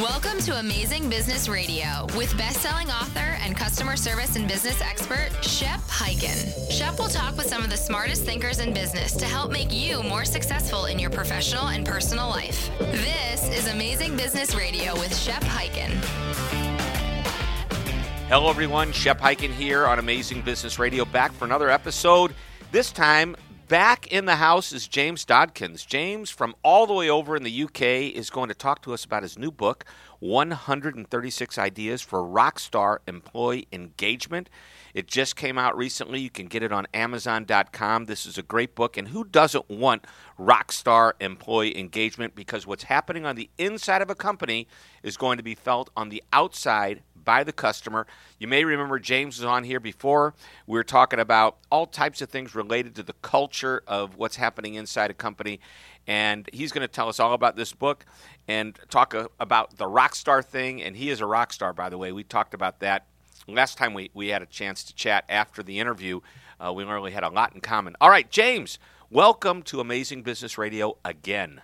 Welcome to Amazing Business Radio with best-selling author and customer service and business expert Shep Hyken. Shep will talk with some of the smartest thinkers in business to help make you more successful in your professional and personal life. This is Amazing Business Radio with Shep Hyken. Hello, everyone. Shep Hyken here on Amazing Business Radio, back for another episode. This time, back in the house is James Dodkins. James, from all the way over in the UK, is going to talk to us about his new book, 136 Ideas for Rockstar Employee Engagement. It just came out recently. You can get it on Amazon.com. This is a great book. And who doesn't want rockstar employee engagement? Because what's happening on the inside of a company is going to be felt on the outside by the customer. You may remember James was on here before. We were talking about all types of things related to the culture of what's happening inside a company. And he's going to tell us all about this book and talk a, about the rock star thing. And he is a rock star, by the way. We talked about that last time we, we had a chance to chat after the interview. Uh, we really had a lot in common. All right, James, welcome to Amazing Business Radio again.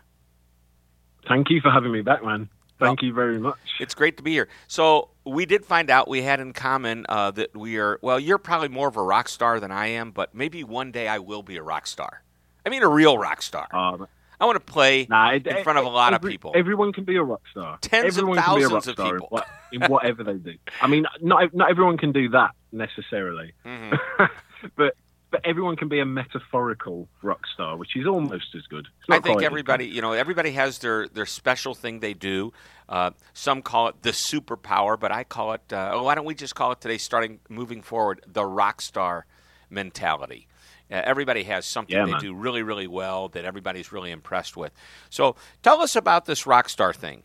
Thank you for having me back, man. Thank well, you very much. It's great to be here. So we did find out we had in common uh, that we are. Well, you're probably more of a rock star than I am, but maybe one day I will be a rock star. I mean, a real rock star. Uh, I want to play nah, it, in front of a lot every, of people. Everyone can be a rock star. Tens everyone of thousands can be a rock star of people in, in whatever they do. I mean, not not everyone can do that necessarily, mm-hmm. but but everyone can be a metaphorical rock star, which is almost as good. I think everybody, you know, everybody has their their special thing they do. Uh, some call it the superpower, but I call it. Uh, oh, why don't we just call it today? Starting moving forward, the rock star mentality. Uh, everybody has something yeah, they man. do really, really well that everybody's really impressed with. So, tell us about this rock star thing.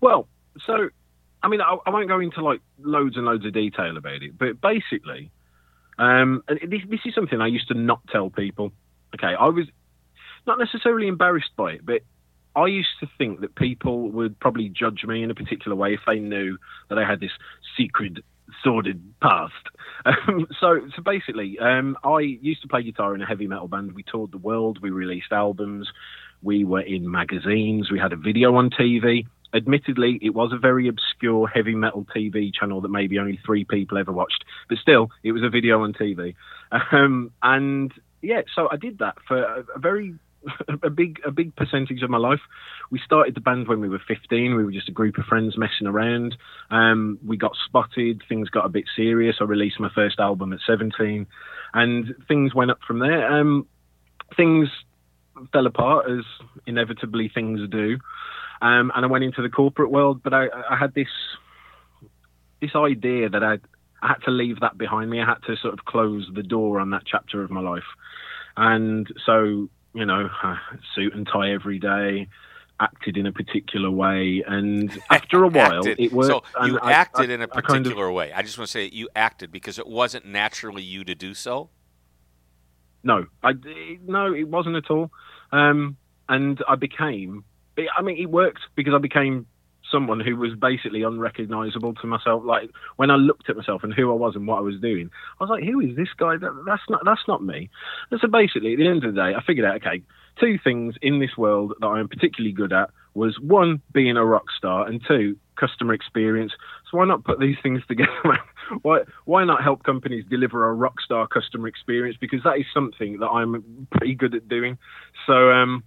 Well, so I mean, I, I won't go into like loads and loads of detail about it, but basically, um, and this, this is something I used to not tell people. Okay, I was not necessarily embarrassed by it, but I used to think that people would probably judge me in a particular way if they knew that I had this secret sordid past. Um, so, so basically, um, I used to play guitar in a heavy metal band. We toured the world. We released albums. We were in magazines. We had a video on TV. Admittedly, it was a very obscure heavy metal TV channel that maybe only three people ever watched, but still, it was a video on TV. Um, and yeah, so I did that for a, very a big a big percentage of my life. We started the band when we were 15. We were just a group of friends messing around. Um, we got spotted. Things got a bit serious. I released my first album at 17, and things went up from there. Um, things fell apart as inevitably things do, um, and I went into the corporate world. But I, I had this this idea that I I had to leave that behind me. I had to sort of close the door on that chapter of my life. And so you know, suit and tie every day, acted in a particular way, and after a while, it worked. So you I, acted I, in a particular kind of, way. I just want to say you acted because it wasn't naturally you to do so. No, I no, it wasn't at all. Um, and I became. I mean, it worked because I became someone who was basically unrecognizable to myself. Like when I looked at myself and who I was and what I was doing, I was like, "Who is this guy? That, that's not that's not me." And so basically, at the end of the day, I figured out, okay, two things in this world that I am particularly good at was one, being a rock star, and two, customer experience. So why not put these things together? why why not help companies deliver a rock star customer experience? Because that is something that I'm pretty good at doing. So um,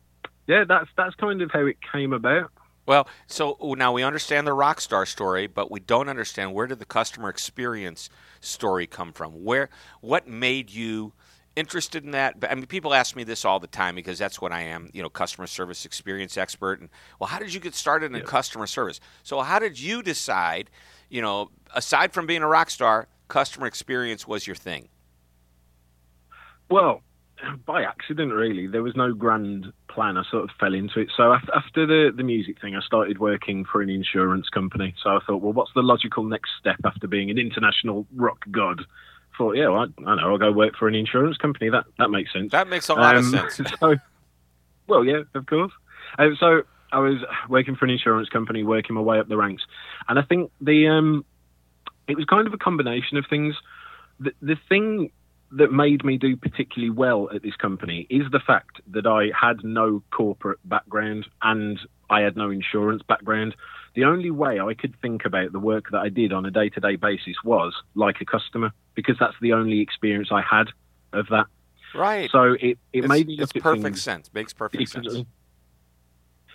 yeah, that's that's kind of how it came about. Well, so oh, now we understand the rock star story, but we don't understand where did the customer experience story come from? Where what made you interested in that? I mean, people ask me this all the time because that's what I am, you know, customer service experience expert. And well, how did you get started in customer service? So, how did you decide, you know, aside from being a rock star, customer experience was your thing? Well, by accident, really. There was no grand plan. I sort of fell into it. So after the the music thing, I started working for an insurance company. So I thought, well, what's the logical next step after being an international rock god? I thought, yeah, well, I, I, know, I'll go work for an insurance company. That that makes sense. That makes a lot um, of sense. so, well, yeah, of course. Um, so I was working for an insurance company, working my way up the ranks, and I think the um, it was kind of a combination of things. The, the thing that made me do particularly well at this company is the fact that I had no corporate background and I had no insurance background. The only way I could think about the work that I did on a day to day basis was like a customer because that's the only experience I had of that. Right. So it, it it's, made me it's perfect things sense. Makes perfect sense.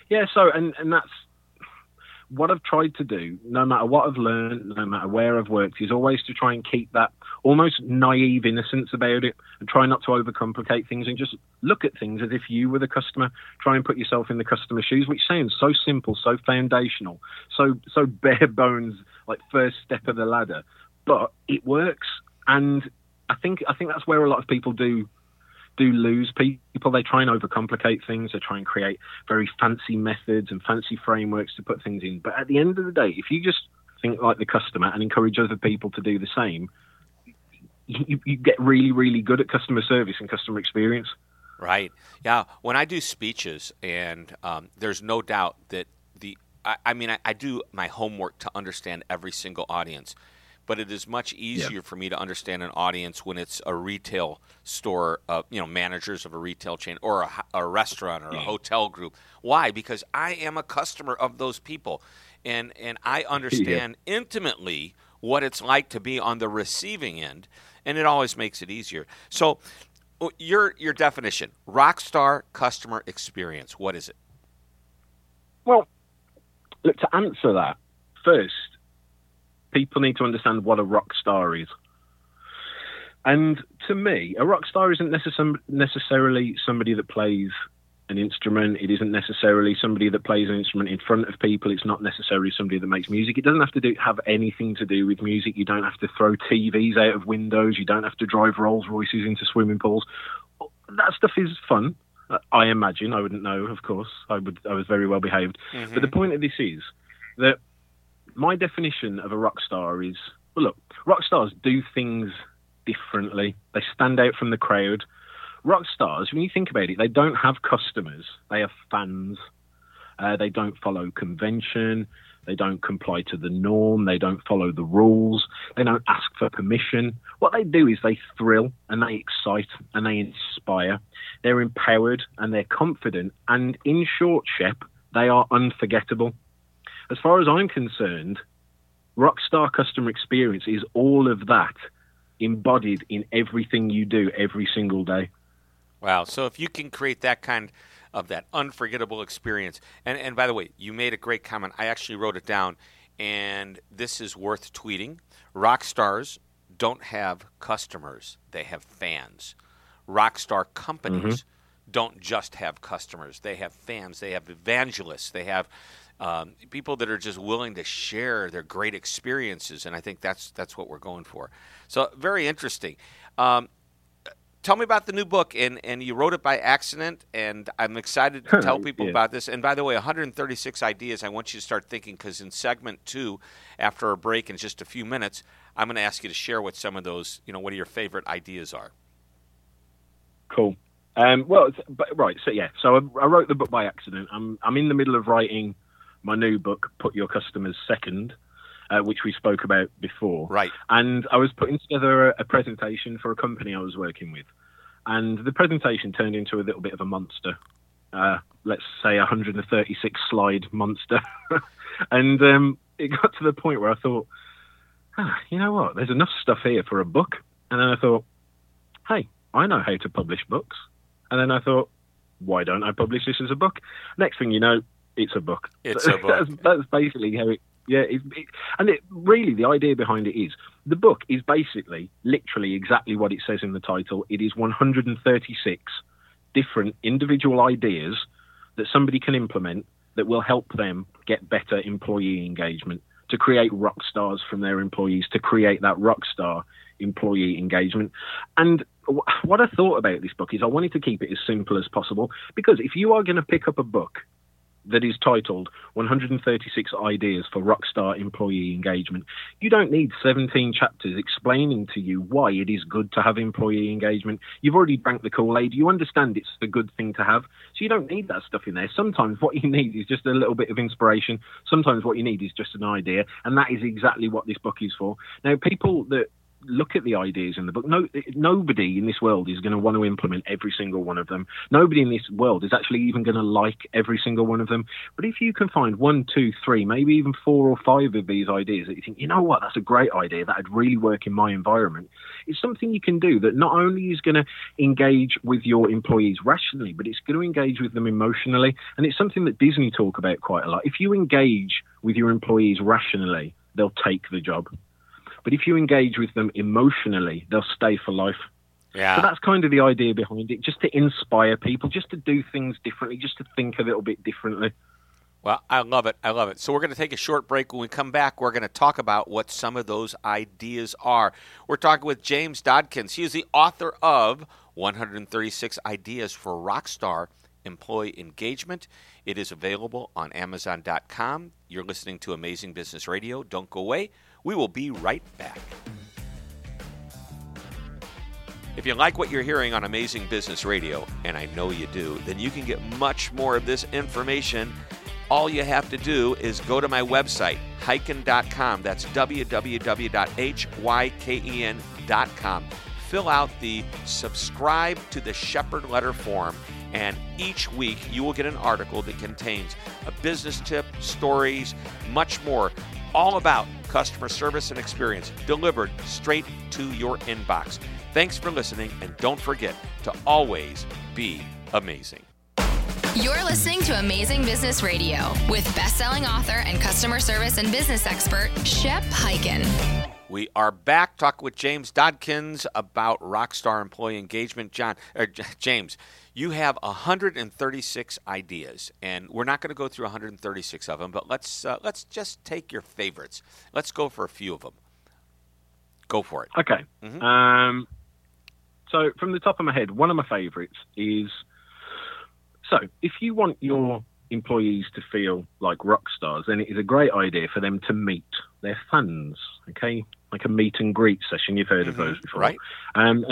Yeah, so and and that's what I've tried to do. No matter what I've learned, no matter where I've worked, is always to try and keep that almost naive innocence about it, and try not to overcomplicate things, and just look at things as if you were the customer. Try and put yourself in the customer's shoes, which sounds so simple, so foundational, so so bare bones, like first step of the ladder, but it works. And I think I think that's where a lot of people do do lose people. They try and overcomplicate things. They try and create very fancy methods and fancy frameworks to put things in. But at the end of the day, if you just think like the customer and encourage other people to do the same, you, you get really, really good at customer service and customer experience. Right. Yeah. When I do speeches, and um, there's no doubt that the, I, I mean, I, I, do my homework to understand every single audience but it is much easier for me to understand an audience when it's a retail store, uh, you know, managers of a retail chain or a, a restaurant or a hotel group. Why? Because I am a customer of those people, and and I understand yeah. intimately what it's like to be on the receiving end, and it always makes it easier. So, your your definition, rock star customer experience, what is it? Well, look to answer that first people need to understand what a rock star is. And to me, a rock star isn't necessarily somebody that plays an instrument. It isn't necessarily somebody that plays an instrument in front of people. It's not necessarily somebody that makes music. It doesn't have to do, have anything to do with music. You don't have to throw TVs out of windows. You don't have to drive Rolls Royces into swimming pools. That stuff is fun. I imagine. I wouldn't know, of course. I would. I was very well behaved. Mm-hmm. But the point of this is that my definition of a rock star is well, look, rock stars do things differently. They stand out from the crowd. Rock stars, when you think about it, they don't have customers. They have fans. Uh, they don't follow convention. They don't comply to the norm. They don't follow the rules. They don't ask for permission. What they do is they thrill and they excite and they inspire. They're empowered and they're confident. And in short, Shep, they are unforgettable as far as I'm concerned, Rockstar customer experience is all of that embodied in everything you do every single day. Wow. So if you can create that kind of that unforgettable experience, and, and by the way, you made a great comment. I actually wrote it down, and this is worth tweeting. Rock stars don't have customers, they have fans. Rockstar companies mm-hmm. don't just have customers, they have fans, they have evangelists, they have um, people that are just willing to share their great experiences, and I think that's that's what we're going for. So very interesting. Um, tell me about the new book, and and you wrote it by accident, and I'm excited to tell people yeah. about this. And by the way, 136 ideas. I want you to start thinking because in segment two, after a break in just a few minutes, I'm going to ask you to share what some of those, you know, what are your favorite ideas are. Cool. Um, well, right. So yeah. So I, I, wrote the book by accident. I'm I'm in the middle of writing my new book, Put Your Customers Second, uh, which we spoke about before. Right. And I was putting together a, a, presentation for a company I was working with. And the presentation turned into a little bit of a monster. Uh, let's say a 136 slide monster. and um, it got to the point where I thought, ah, you know what? There's enough stuff here for a book. And then I thought, hey, I know how to publish books. And then I thought, why don't I publish this as a book? Next thing you know, it's a book. It's a book. that's, that's basically how it. Yeah, it, it, and it really the idea behind it is the book is basically literally exactly what it says in the title. It is 136 different individual ideas that somebody can implement that will help them get better employee engagement, to create rock stars from their employees, to create that rock star employee engagement. And what I thought about this book is I wanted to keep it as simple as possible because if you are going to pick up a book that is titled 136 Ideas for Rockstar Employee Engagement. You don't need 17 chapters explaining to you why it is good to have employee engagement. You've already drank the Kool Aid. You understand it's a good thing to have. So you don't need that stuff in there. Sometimes what you need is just a little bit of inspiration. Sometimes what you need is just an idea. And that is exactly what this book is for. Now, people that look at the ideas in the book. No, nobody in this world is going to want to implement every single one of them. Nobody in this world is actually even going to like every single one of them. But if you can find one, two, three, maybe even four or five of these ideas that you think, you know what, that's a great idea, that'd really work in my environment, it's something you can do that not only is going to engage with your employees rationally, but it's going to engage with them emotionally. And it's something that Disney talk about quite a lot. If you engage with your employees rationally, they'll take the job. But if you engage with them emotionally, they'll stay for life. Yeah. So that's kind of the idea behind it, just to inspire people, just to do things differently, just to think a little bit differently. Well, I love it. I love it. So we're going to take a short break. When we come back, we're going to talk about what some of those ideas are. We're talking with James Dodkins. He is the author of 136 Ideas for Rockstar Employee Engagement. It is available on Amazon.com. You're listening to Amazing Business Radio. Don't go away. We will be right back. If you like what you're hearing on Amazing Business Radio, and I know you do, then you can get much more of this information. All you have to do is go to my website, hyken.com. That's www.hyken.com. Fill out the subscribe to the Shepard letter form, and each week you will get an article that contains a business tip, stories, much more, all about customer service and experience delivered straight to your inbox. Thanks for listening, and don't forget to always be amazing. You're listening to Amazing Business Radio with best-selling author and customer service and business expert Shep Hyken. We are back talking with James Dodkins about Rockstar employee engagement. John, er, James, you have 136 ideas, and we're not going to go through 136 of them, but let's uh, let's just take your favorites. Let's go for a few of them. Go for it. Okay. Mm-hmm. Um, so, from the top of my head, one of my favorites is so if you want your employees to feel like rock stars, then it is a great idea for them to meet their fans. Okay, like a meet and greet session. You've heard mm-hmm. of those before, right? Um,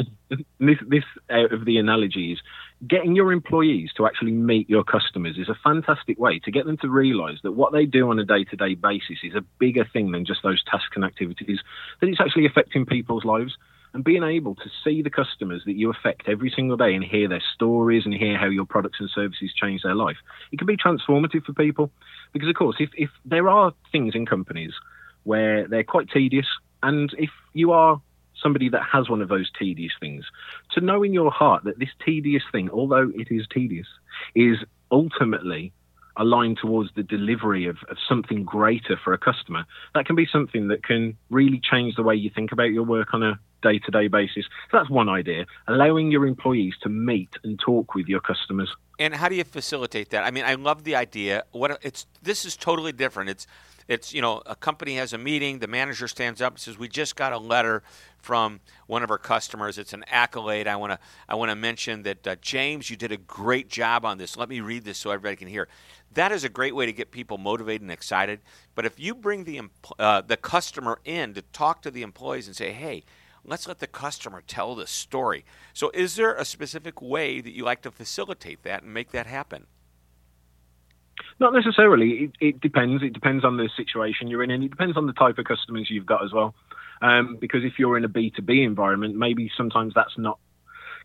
this, this out of the analogies, getting your employees to actually meet your customers is a fantastic way to get them to realise that what they do on a day-to-day basis is a bigger thing than just those tasks and activities. That it's actually affecting people's lives and being able to see the customers that you affect every single day and hear their stories and hear how your products and services change their life, it can be transformative for people. Because, of course, if, if there are things in companies where they're quite tedious, and if you are somebody that has one of those tedious things, to know in your heart that this tedious thing, although it is tedious, is ultimately aligned towards the delivery of, of something greater for a customer, that can be something that can really change the way you think about your work on a day to day basis. So that's one idea, allowing your employees to meet and talk with your customers. And how do you facilitate that? I mean, I love the idea. What it's this is totally different. It's it's you know a company has a meeting the manager stands up and says we just got a letter from one of our customers it's an accolade i want to i want to mention that uh, james you did a great job on this let me read this so everybody can hear that is a great way to get people motivated and excited but if you bring the uh, the customer in to talk to the employees and say hey let's let the customer tell the story so is there a specific way that you like to facilitate that and make that happen not necessarily. It, it, depends. It depends on the situation you're in, and it depends on the type of customers you've got as well. Um, because if you're in a B2B environment, maybe sometimes that's not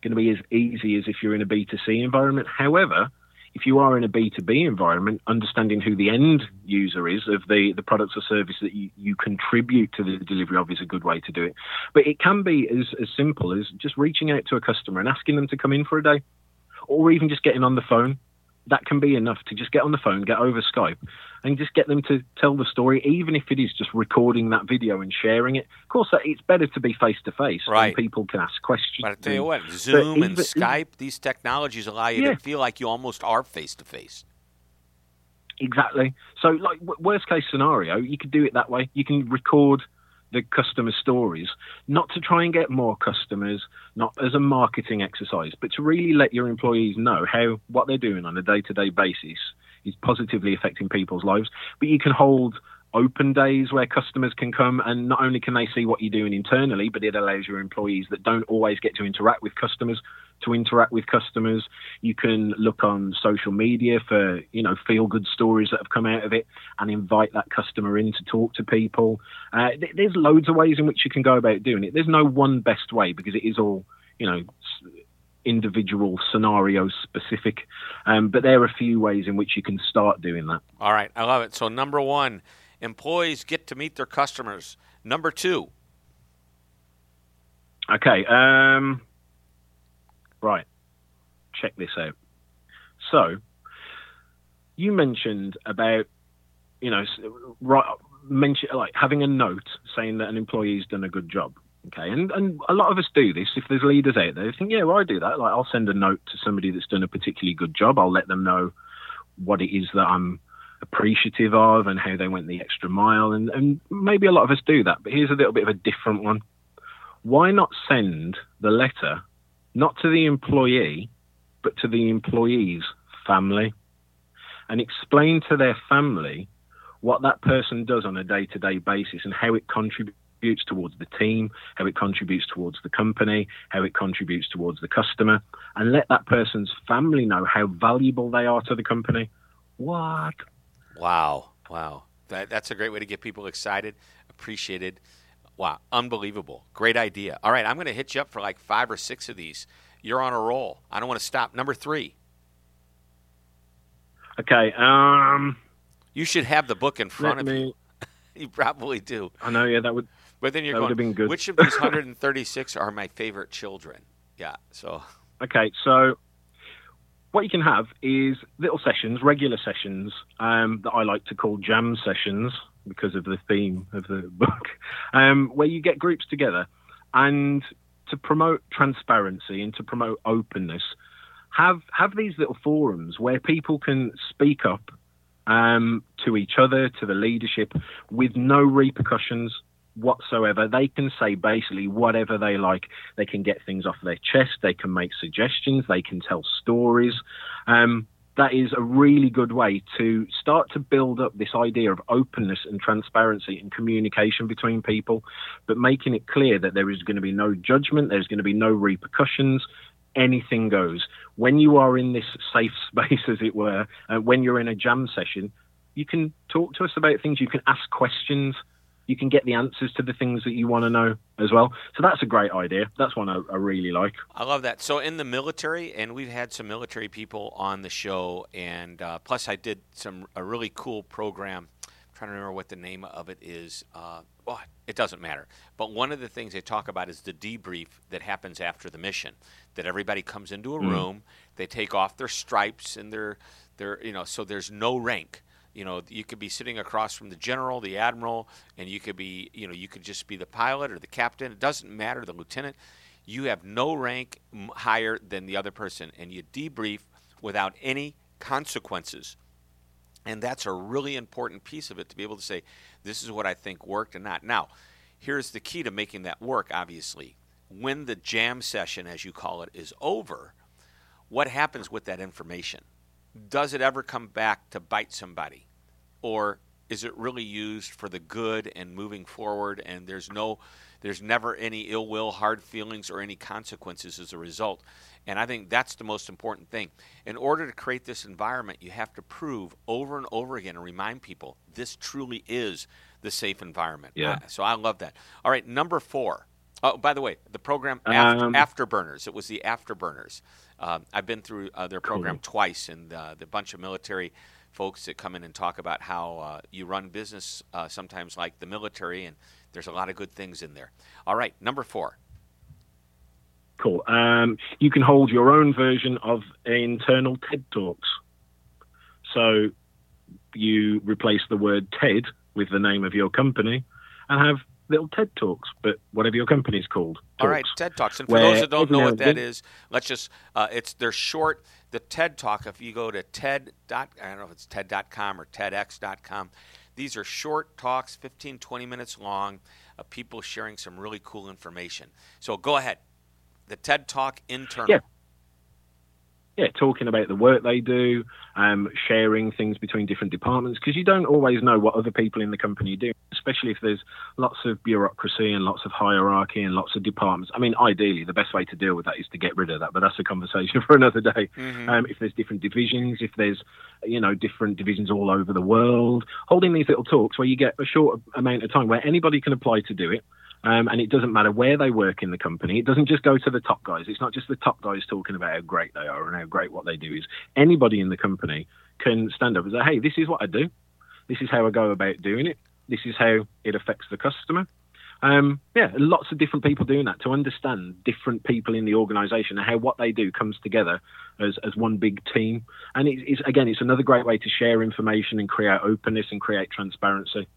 going to be as easy as if you're in a B2C environment. However, if you are in a B2B environment, understanding who the end user is of the, the products or service that you, you contribute to the delivery of is a good way to do it. But it can be as, as simple as just reaching out to a customer and asking them to come in for a day, or even just getting on the phone that can be enough to just get on the phone, get over Skype, and just get them to tell the story, even if it is just recording that video and sharing it. Of course, it's better to be face to face, right? People can ask questions. But I tell you what, Zoom and Skype, these technologies allow you yeah. to feel like you almost are face to face. Exactly. So, like worst case scenario, you could do it that way. You can record the customer stories, not to try and get more customers, not as a marketing exercise, but to really let your employees know how what they're doing on a day to day basis is positively affecting people's lives. But you can hold open days where customers can come and not only can they see what you're doing internally, but it allows your employees that don't always get to interact with customers to interact with customers. You can look on social media for you know feel good stories that have come out of it, and invite that customer in to talk to people. Uh, th- there's loads of ways in which you can go about doing it. There's no one best way because it is all you know individual scenario specific. Um, but there are a few ways in which you can start doing that. All right, I love it. So number one, employees get to meet their customers. Number two. Okay. Um, right. Check this out. So you mentioned about you know right mention like having a note saying that an employee's done a good job Okay, and and a lot of us do this. If there's leaders out there, they think, yeah, well, I do that. Like, I'll send a note to somebody that's done a particularly good job. I'll let them know what it is that I'm appreciative of and how they went the extra mile. And, and maybe a lot of us do that. But here's a little bit of a different one. Why not send the letter not to the employee, but to the employee's family and explain to their family what that person does on a day to day basis and how it contributes towards the team, how it contributes towards the company, how it contributes towards the customer, and let that person's family know how valuable they are to the company. What? Wow. Wow. That, that's a great way to get people excited, appreciated. Wow. Unbelievable. Great idea. All right. I'm going to hit you up for like five or six of these. You're on a roll. I don't want to stop. Number three. Okay. Um, you should have the book in front of me, you. you probably do. I know. Yeah, that would but then you're that going, been good. which of these 136 are my favorite children? Yeah. So. Okay, so what you can have is little sessions, regular sessions um, that I like to call jam sessions because of the theme of the book, um, where you get groups together and to promote transparency and to promote openness. Have have these little forums where people can speak up um, to each other, to the leadership, with no repercussions whatsoever. They can say basically whatever they like. They can get things off their chest. They can make suggestions. They can tell stories. Um, that is a really good way to start to build up this idea of openness and transparency and communication between people, but making it clear that there is going to be no judgment, there's going to be no repercussions. Anything goes. When you are in this safe space, as it were, uh, when you're in a jam session, you can talk to us about things, you can ask questions you can get the answers to the things that you want to know as well. So that's a great idea. That's one I, I, really like. I love that. So in the military, and we've had some military people on the show, and uh, plus I did some a really cool program. I'm trying to remember what the name of it is. Uh, well, it doesn't matter. But one of the things they talk about is the debrief that happens after the mission. That everybody comes into a mm. room, they take off their stripes and their their you know, so there's no rank you know you could be sitting across from the general the admiral and you could be you know you could just be the pilot or the captain. It doesn't matter the lieutenant. You have no rank higher than the other person and you debrief without any consequences. And that's a really important piece of it to be able to say this is what i think worked and not. Now here's the key to making that work obviously. When the jam session as you call it is over what happens with that information does it ever come back to bite somebody? Or is it really used for the good and moving forward and there's no there's never any ill will, hard feelings or any consequences as a result. And I think that's the most important thing. In order to create this environment, you have to prove over and over again and remind people this truly is the safe environment. Yeah. So I love that. All right, number 4. Oh, by the way, the program after, um, Afterburners. It was the Afterburners. Uh, I've been through uh, their program cool. twice, and uh, the bunch of military folks that come in and talk about how uh, you run business uh, sometimes like the military, and there's a lot of good things in there. All right, number four. Cool. Um, you can hold your own version of internal TED Talks. So you replace the word TED with the name of your company and have little TED Talks, but whatever your company's called. Talks, All right, TED Talks. And for those that don't know what that is, let's just, uh, it's, they're short. The TED Talk, if you go to TED, dot, I don't know if it's TED.com or TEDx.com, these are short talks, 15, 20 minutes long, of people sharing some really cool information. So go ahead. The TED Talk internal. Yeah. Yeah, talking about the work they do, um, sharing things between different departments, because you don't always know what other people in the company do, especially if there's lots of bureaucracy and lots of hierarchy and lots of departments. I mean, ideally, the best way to deal with that is to get rid of that, but that's a conversation for another day. Mm-hmm. Um, if there's different divisions, if there's, you know, different divisions all over the world, holding these little talks where you get a short amount of time where anybody can apply to do it um, and it doesn't matter where they work in the company. It doesn't just go to the top guys. It's not just the top guys talking about how great they are and how great what they do is. Anybody in the company can stand up and say, hey, this is what I do. This is how I go about doing it. This is how it affects the customer. Um, yeah, lots of different people doing that to understand different people in the organisation and how what they do comes together as, as one big team. And it, it's again, it's another great way to share information and create openness and create transparency.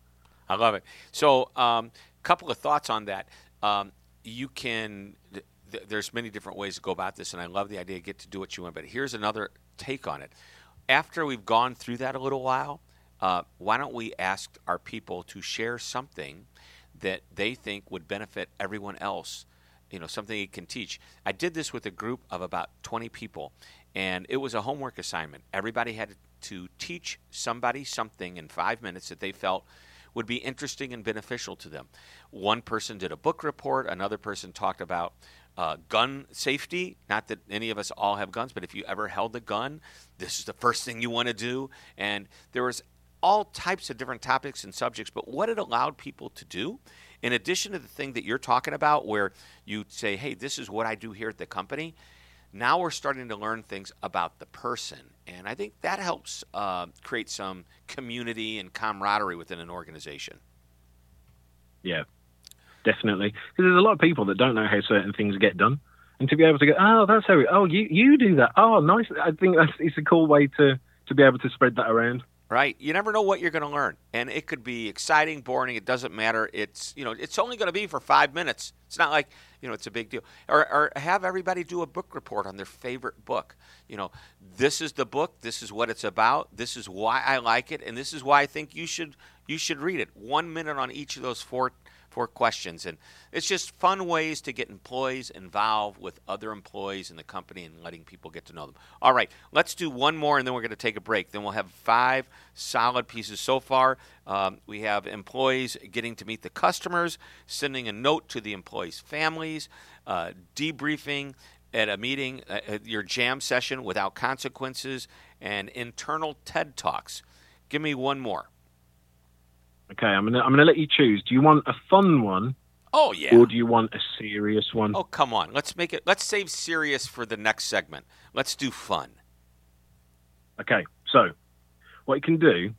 I love it. So, um, couple of thoughts on that. Um, you can. Th- there's many different ways to go about this, and I love the idea. Get to do what you want, but here's another take on it. After we've gone through that a little while, uh, why don't we ask our people to share something that they think would benefit everyone else? You know, something you can teach. I did this with a group of about 20 people, and it was a homework assignment. Everybody had to teach somebody something in five minutes that they felt would be interesting and beneficial to them. One person did a book report, another person talked about uh, gun safety. Not that any of us all have guns, but if you ever held a gun, this is the first thing you want to do. And there was all types of different topics and subjects, but what it allowed people to do, in addition to the thing that you're talking about, where you say, hey, this is what I do here at the company, now we're starting to learn things about the person. And I think that helps uh, create some community and camaraderie within an organization. Yeah, definitely. Because there's a lot of people that don't know how certain things get done. And to be able to go, oh, that's how, we, oh, you, you do that. Oh, nice. I think that's, it's a cool way to, to be able to spread that around right? You never know what you're going to learn, and it could be exciting, boring. It doesn't matter. It's you know, it's only going to be for five minutes. It's not like you know, it's a big deal. Or, or have everybody do a book report on their favorite book. You know, this is the book. This is what it's about. This is why I like it, and this is why I think you should you should read it. One minute on each of those four for questions. And it's just fun ways to get employees involved with other employees in the company and letting people get to know them. All right, let's do one more and then we're going to take a break. Then we'll have five solid pieces so far. Um, we have employees getting to meet the customers, sending a note to the employees' families, uh, debriefing at a meeting, uh, your jam session without consequences, and internal TED Talks. Give me one more. Okay, I'm gonna I'm gonna let you choose. Do you want a fun one? Oh yeah. Or do you want a serious one? Oh come on, let's make it. Let's save serious for the next segment. Let's do fun. Okay, so what you can do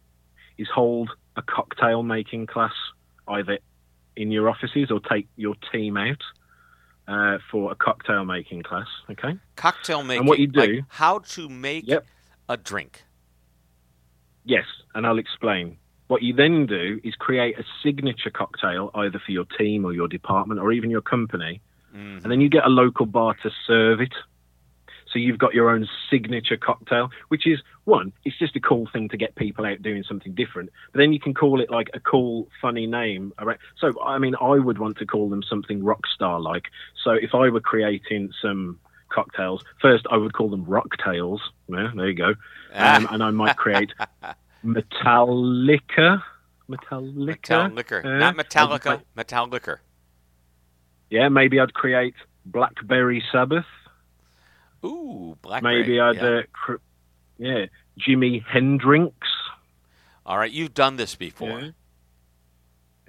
is hold a cocktail making class either in your offices or take your team out uh, for a cocktail making class. Okay. Cocktail making. And what you do? Like how to make yep. a drink. Yes, and I'll explain. What you then do is create a signature cocktail either for your team or your department or even your company, mm-hmm. and then you get a local bar to serve it. So you've got your own signature cocktail, which is one, it's just a cool thing to get people out doing something different. But then you can call it like a cool, funny name. So, I mean, I would want to call them something rock star like. So if I were creating some cocktails, first I would call them rocktails. Yeah, there you go. Um, and I might create Metallica. Metallica. Metal liquor. Uh, Not Metallica, Metal liquor. Yeah, maybe I'd create Blackberry Sabbath. Ooh, Blackberry. Maybe I'd, yeah. Uh, cr- yeah, Jimi Hendrix. All right, you've done this before.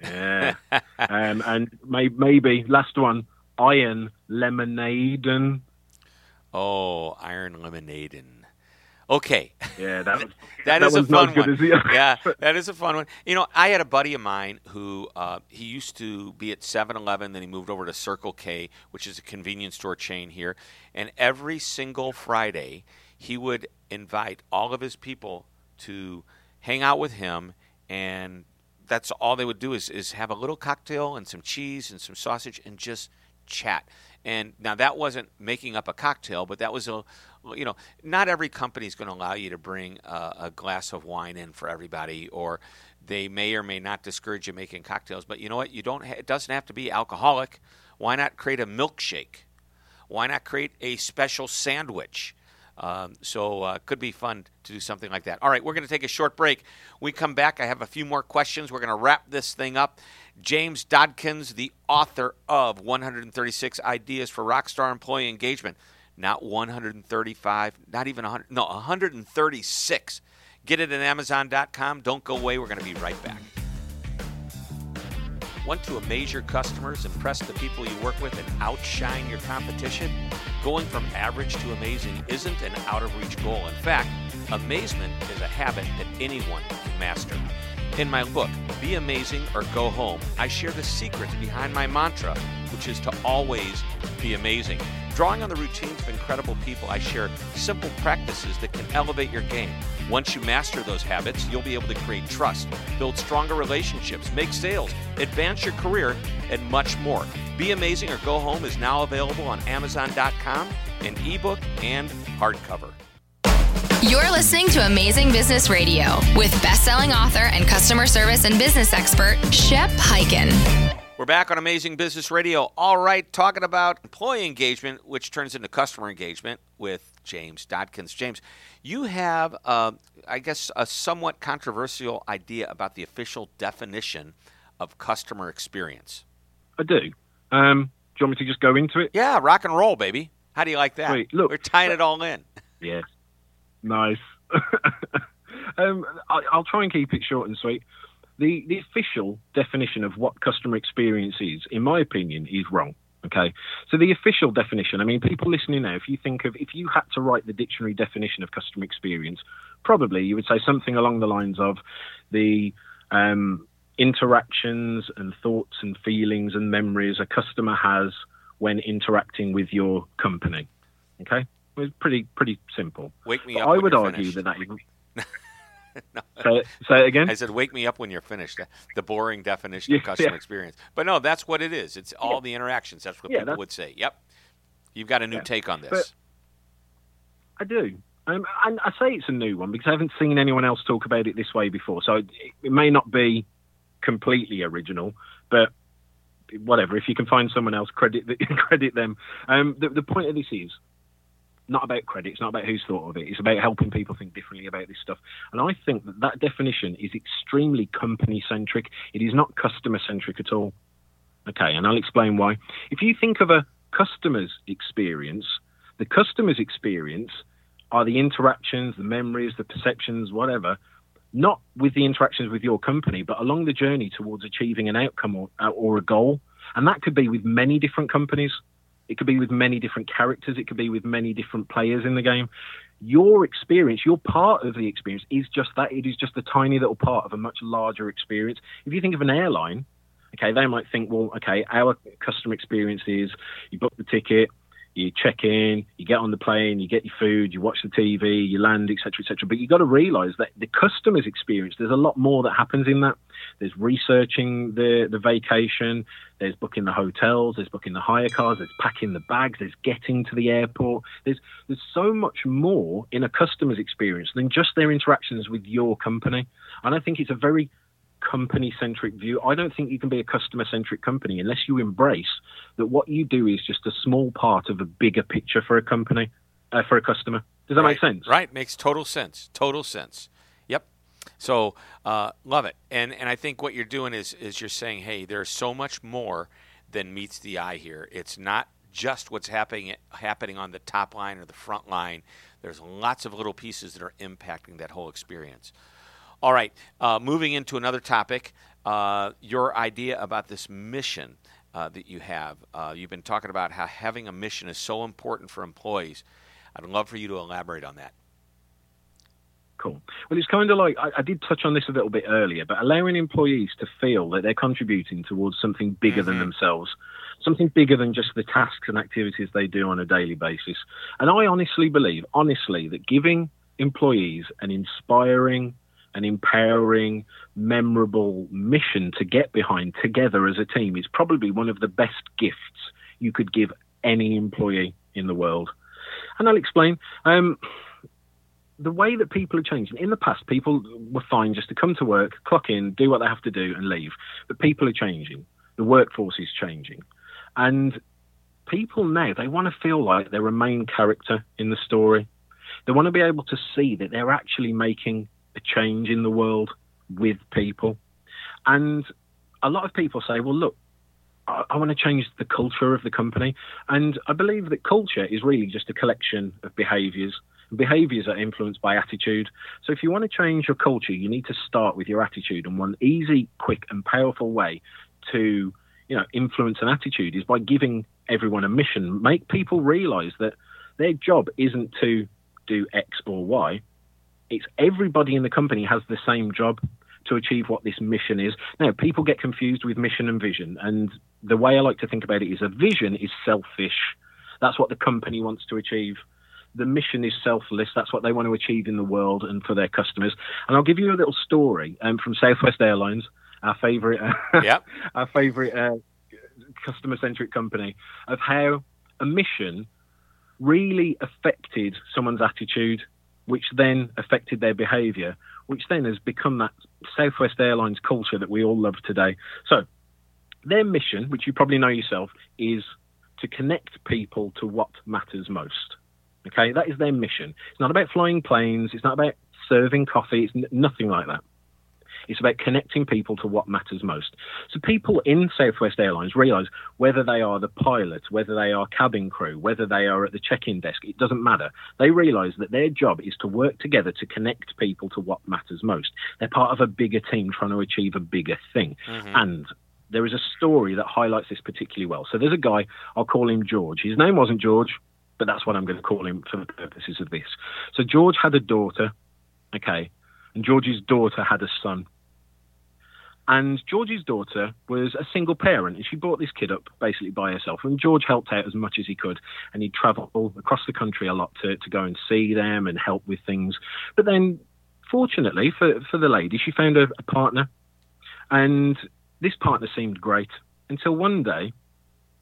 Yeah. yeah. um, and may- maybe, last one, Iron Lemonade. Oh, Iron Lemonade. Okay. Yeah, that, was, that, that is a fun one. yeah, that is a fun one. You know, I had a buddy of mine who uh, he used to be at 7-Eleven, then he moved over to Circle K, which is a convenience store chain here, and every single Friday he would invite all of his people to hang out with him and that's all they would do is, is have a little cocktail and some cheese and some sausage and just chat. And now that wasn't making up a cocktail, but that was a, you know, not every company is going to allow you to bring a, a, glass of wine in for everybody, or they may or may not discourage you making cocktails. But you know what? You don't. Ha- it doesn't have to be alcoholic. Why not create a milkshake? Why not create a special sandwich? Um, so uh, could be fun to do something like that. All right, we're going to take a short break. we come back, I have a few more questions. We're going to wrap this thing up. James Dodkins, the author of 136 Ideas for Rockstar Employee Engagement, not 135, not even 100, no, 136. Get it at Amazon.com. Don't go away. We're going to be right back. Want to amaze your customers, impress the people you work with, and outshine your competition? Going from average to amazing isn't an out of reach goal. In fact, amazement is a habit that anyone can master. In my book, Be Amazing or Go Home, I share the secrets behind my mantra, which is to always be amazing. Drawing on the routines of incredible people, I share simple practices that can elevate your game. Once you master those habits, you'll be able to create trust, build stronger relationships, make sales, advance your career, and much more. Be Amazing or Go Home is now available on Amazon.com in ebook and hardcover. You're listening to Amazing Business Radio with best-selling author and customer service and business expert Shep Hyken. We're back on Amazing Business Radio. All right, talking about employee engagement, which turns into customer engagement with James Dodkins. James, you have, uh, I guess, a somewhat controversial idea about the official definition of customer experience. I do. Um, do you want me to just go into it? Yeah, rock and roll, baby. How do you like that? Wait, look, We're tying it all in. Yes, Nice. um, I'll try and keep it short and sweet. The the official definition of what customer experience is, in my opinion, is wrong. Okay, so the official definition. I mean, people listening now, if you think of if you had to write the dictionary definition of customer experience, probably you would say something along the lines of the um, interactions and thoughts and feelings and memories a customer has when interacting with your company. Okay, it's pretty pretty simple. Wake me But up. I would argue finished. that that is. No. Say, it- say it again. I said, "Wake me up when you're finished." The boring definition of Yeah, customer yeah. experience, but no, that's what it is. It's all the interactions. That's what Yeah, people that's- would say. Yep, you've got a new Yeah. take on this. But- I do. Um, and I say it's a new one because I haven't seen anyone else talk about it this way before. So it, it may not be completely original, but whatever. If you can find someone else, credit the, credit them. Um, the, the point of this is not about credit. It's not about who's thought of it. It's about helping people think differently about this stuff. And I think that that definition is extremely company centric. It is not customer centric at all. Okay, and I'll explain why. If you think of a customer's experience, the customer's experience are the interactions, the memories, the perceptions, whatever, not with the interactions with your company, but along the journey towards achieving an outcome or, or a goal. And that could be with many different companies. It could be with many different characters. It could be with many different players in the game. Your experience, your part of the experience is just that. It is just a tiny little part of a much larger experience. If you think of an airline, okay, they might think, well, okay, our customer experience is you book the ticket, you check in, you get on the plane, you get your food, you watch the TV, you land, etc., etc. But you've got to realise that the customer's experience, there's a lot more that happens in that. There's researching the the vacation, there's booking the hotels, there's booking the hire cars, there's packing the bags, there's getting to the airport. There's there's so much more in a customer's experience than just their interactions with your company. And I think it's a very company centric view. I don't think you can be a customer centric company unless you embrace that what you do is just a small part of a bigger picture for a company, uh, for a customer. Does that right. make sense? Right, makes total sense. Total sense. Yep. So uh, love it, and and I think what you're doing is is you're saying, hey, there's so much more than meets the eye here. It's not just what's happening happening on the top line or the front line. There's lots of little pieces that are impacting that whole experience. All right, uh, moving into another topic, uh, your idea about this mission uh, that you have. Uh, you've been talking about how having a mission is so important for employees. I'd love for you to elaborate on that. Cool. Well, it's kind of like I, I did touch on this a little bit earlier, but allowing employees to feel that they're contributing towards something bigger than Mhm. themselves, something bigger than just the tasks and activities they do on a daily basis. And I honestly believe, honestly, that giving employees an inspiring, an empowering, memorable mission to get behind together as a team is probably one of the best gifts you could give any employee in the world. And I'll explain. Um, the way that people are changing. In the past, people were fine just to come to work, clock in, do what they have to do, and leave. But people are changing. The workforce is changing. And people now, they want to feel like they're a main character in the story. They want to be able to see that they're actually making a change in the world with people. And a lot of people say, well, look, I, I want to change the culture of the company. And I believe that culture is really just a collection of behaviors. And behaviors are influenced by attitude. So if you want to change your culture, you need to start with your attitude. And one easy, quick, and powerful way to you know influence an attitude is by giving everyone a mission. Make people realize that their job isn't to do X or Y. It's everybody in the company has the same job to achieve what this mission is. Now, people get confused with mission and vision, and the way I like to think about it is a vision is selfish. That's what the company wants to achieve. The mission is selfless. That's what they want to achieve in the world and for their customers. And I'll give you a little story um, from Southwest Airlines, our favorite, uh, yep. our favorite uh, customer-centric company, of how a mission really affected someone's attitude, which then affected their behaviour, which then has become that Southwest Airlines culture that we all love today. So, their mission, which you probably know yourself, is to connect people to what matters most. Okay, that is their mission. It's not about flying planes. It's not about serving coffee. It's n- nothing like that. It's about connecting people to what matters most. So people in Southwest Airlines realize whether they are the pilot, whether they are cabin crew, whether they are at the check-in desk, it doesn't matter. They realize that their job is to work together to connect people to what matters most. They're part of a bigger team trying to achieve a bigger thing. Mm-hmm. And there is a story that highlights this particularly well. So there's a guy, I'll call him George. His name wasn't George, but that's what I'm going to call him for the purposes of this. So George had a daughter, okay, and George's daughter had a son. And George's daughter was a single parent, and she brought this kid up basically by herself. And George helped out as much as he could, and he'd travel across the country a lot to, to go and see them and help with things. But then, fortunately for, for the lady, she found a, a partner, and this partner seemed great until one day,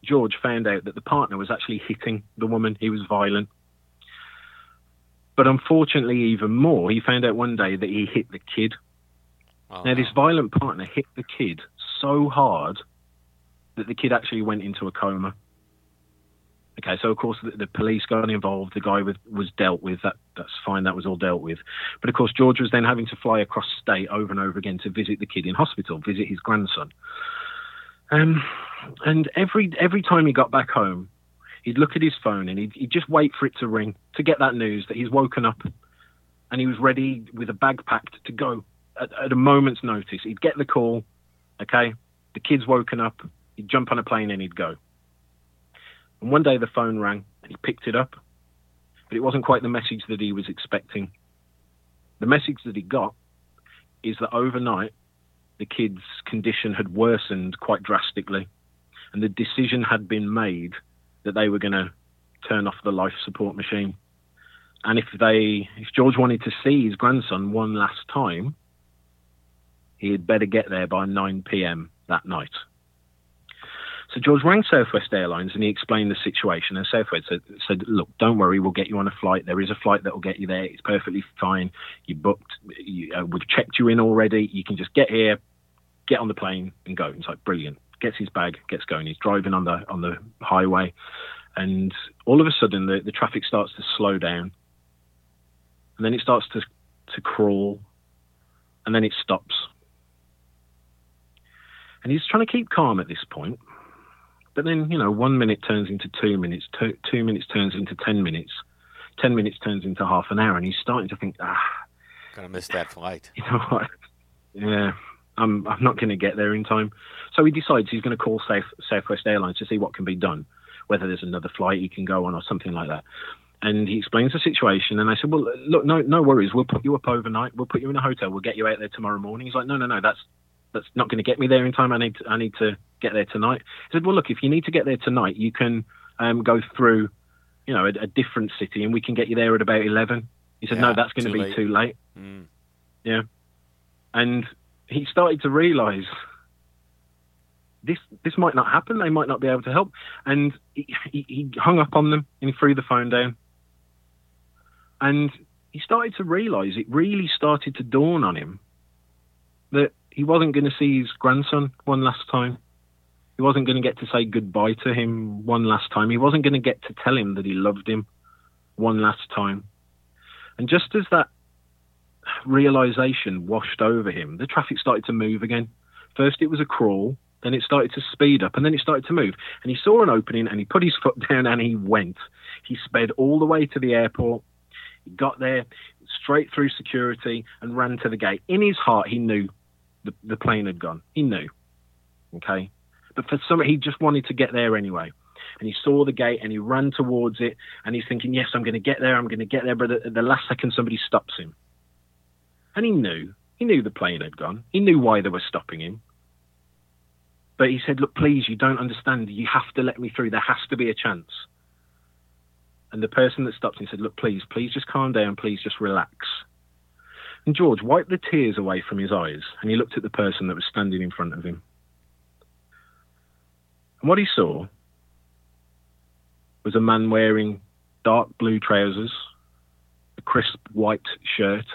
George found out that the partner was actually hitting the woman. He was violent. But unfortunately, even more, he found out one day that he hit the kid Oh, now, this violent partner hit the kid so hard that the kid actually went into a coma. Okay, so of course the, the police got involved. The guy with, was dealt with. That that's fine. That was all dealt with. But of course, George was then having to fly across state over and over again to visit the kid in hospital, visit his grandson. Um, and every every time he got back home, he'd look at his phone and he'd, he'd just wait for it to ring to get that news that he's woken up, and he was ready with a bag packed to go at, at a moment's notice. He'd get the call, okay, the kid's woken up, he'd jump on a plane and he'd go. And one day the phone rang and he picked it up, but it wasn't quite the message that he was expecting. The message that he got is that overnight the kid's condition had worsened quite drastically, and the decision had been made that they were going to turn off the life support machine. And if they, if George wanted to see his grandson one last time, he had better get there by 9 p.m. that night. So George rang Southwest Airlines and he explained the situation. And Southwest said, said, "Look, don't worry, we'll get you on a flight. There is a flight that will get you there. It's perfectly fine. You booked. You, uh, we've checked you in already. You can just get here, get on the plane, and go." It's like brilliant. Gets his bag, gets going. He's driving on the on the highway, and all of a sudden the, the traffic starts to slow down, and then it starts to to crawl, and then it stops and he's trying to keep calm at this point. But then, you know, one minute turns into two minutes, two, two minutes turns into 10 minutes, 10 minutes turns into half an hour, and he's starting to think, ah. Gonna miss that flight. You know what? Yeah, I'm, I'm not going to get there in time. So he decides he's going to call South, Southwest Airlines to see what can be done, whether there's another flight he can go on or something like that. And he explains the situation, and I said, "Well, look, no, no worries. We'll put you up overnight. We'll put you in a hotel. We'll get you out there tomorrow morning." He's like, "No, no, no. That's that's not going to get me there in time. I need to, I need to get there tonight. He said, well, look, if you need to get there tonight, you can um, go through, you know, a, a, different city, and we can get you there at about eleven. He said, yeah, no, that's going to be late. too late. Mm. Yeah, and he started to realise this this might not happen. They might not be able to help, and he, he, he hung up on them and he threw the phone down. And he started to realise it really started to dawn on him that he wasn't going to see his grandson one last time. He wasn't going to get to say goodbye to him one last time. He wasn't going to get to tell him that he loved him one last time. And just as that realization washed over him, the traffic started to move again. First, it was a crawl, then it started to speed up, and then it started to move. And he saw an opening, and he put his foot down, and he went. He sped all the way to the airport. He got there straight through security and ran to the gate. In his heart, he knew the, the plane had gone. He knew. Okay. But for some, he just wanted to get there anyway. And he saw the gate and he ran towards it. And he's thinking, yes, I'm going to get there. I'm going to get there. But at the last second, somebody stops him. And he knew. He knew the plane had gone. He knew why they were stopping him. But he said, look, please, you don't understand. You have to let me through. There has to be a chance. And the person that stopped him said, look, please, please just calm down. Please just relax. And George wiped the tears away from his eyes and he looked at the person that was standing in front of him. And what he saw was a man wearing dark blue trousers, a crisp white shirt,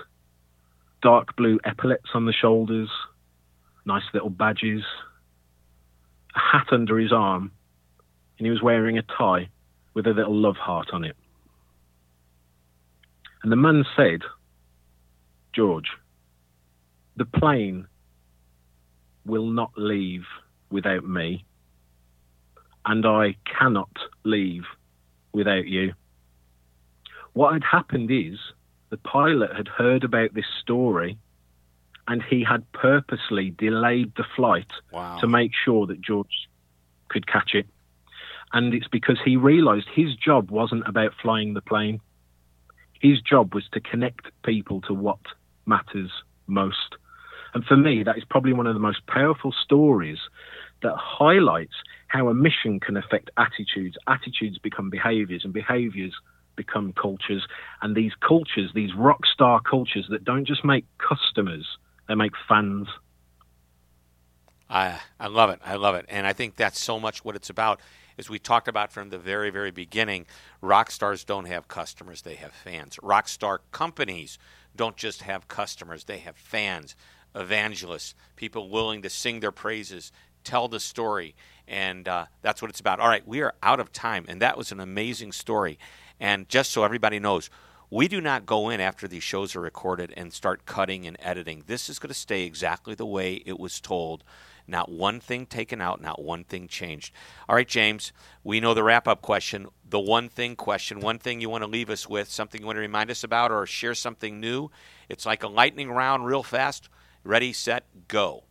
dark blue epaulets on the shoulders, nice little badges, a hat under his arm, and he was wearing a tie with a little love heart on it. And the man said, George, the plane will not leave without me and I cannot leave without you. What had happened is the pilot had heard about this story and he had purposely delayed the flight wow. to make sure that George could catch it. And it's because he realized his job wasn't about flying the plane. His job was to connect people to what matters most. And for me, that is probably one of the most powerful stories that highlights how a mission can affect attitudes. Attitudes become behaviors, and behaviors become cultures. And these cultures, these rock star cultures that don't just make customers, they make fans. I I love it. I love it. And I think that's so much what it's about. As we talked about from the very, very beginning, rock stars don't have customers, they have fans. Rock star companies don't just have customers, they have fans, evangelists, people willing to sing their praises, tell the story. And uh, that's what it's about. All right, we are out of time. And that was an amazing story. And just so everybody knows, we do not go in after these shows are recorded and start cutting and editing. This is going to stay exactly the way it was told. Not one thing taken out, not one thing changed. All right, James, we know the wrap up question. The one thing question, one thing you want to leave us with, something you want to remind us about or share something new. It's like a lightning round, real fast. Ready, set, go.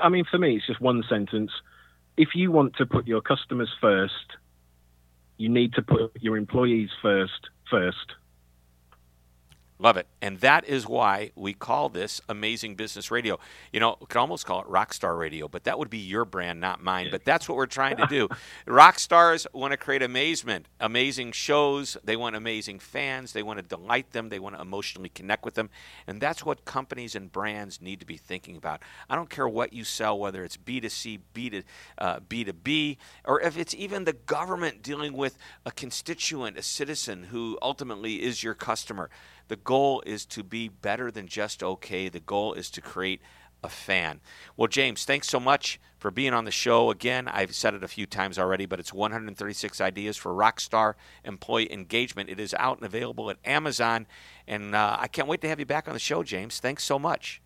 I mean, for me, it's just one sentence. If you want to put your customers first, you need to put your employees first first. Love it. And that is why we call this Amazing Business Radio. You know, we could almost call it Rockstar Radio, but that would be your brand, not mine. But that's what we're trying to do. Rock stars want to create amazement, amazing shows. They want amazing fans. They want to delight them. They want to emotionally connect with them. And that's what companies and brands need to be thinking about. I don't care what you sell, whether it's B2C, B to, uh, B2B, or if it's even the government dealing with a constituent, a citizen who ultimately is your customer. The goal is to be better than just okay. The goal is to create a fan. Well, James, thanks so much for being on the show. Again, I've said it a few times already, but it's 136 Ideas for Rockstar Employee Engagement. It is out and available at Amazon. And uh, I can't wait to have you back on the show, James. Thanks so much.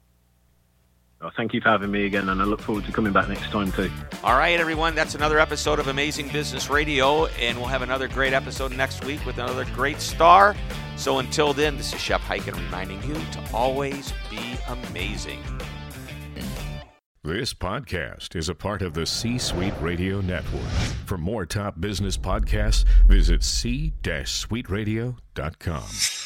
Oh, thank you for having me again, and I look forward to coming back next time too. All right, everyone, that's another episode of Amazing Business Radio, and we'll have another great episode next week with another great star. So until then, this is Shep Hyken reminding you to always be amazing. This podcast is a part of the C Suite Radio Network. For more top business podcasts, visit c-suiteradio.com.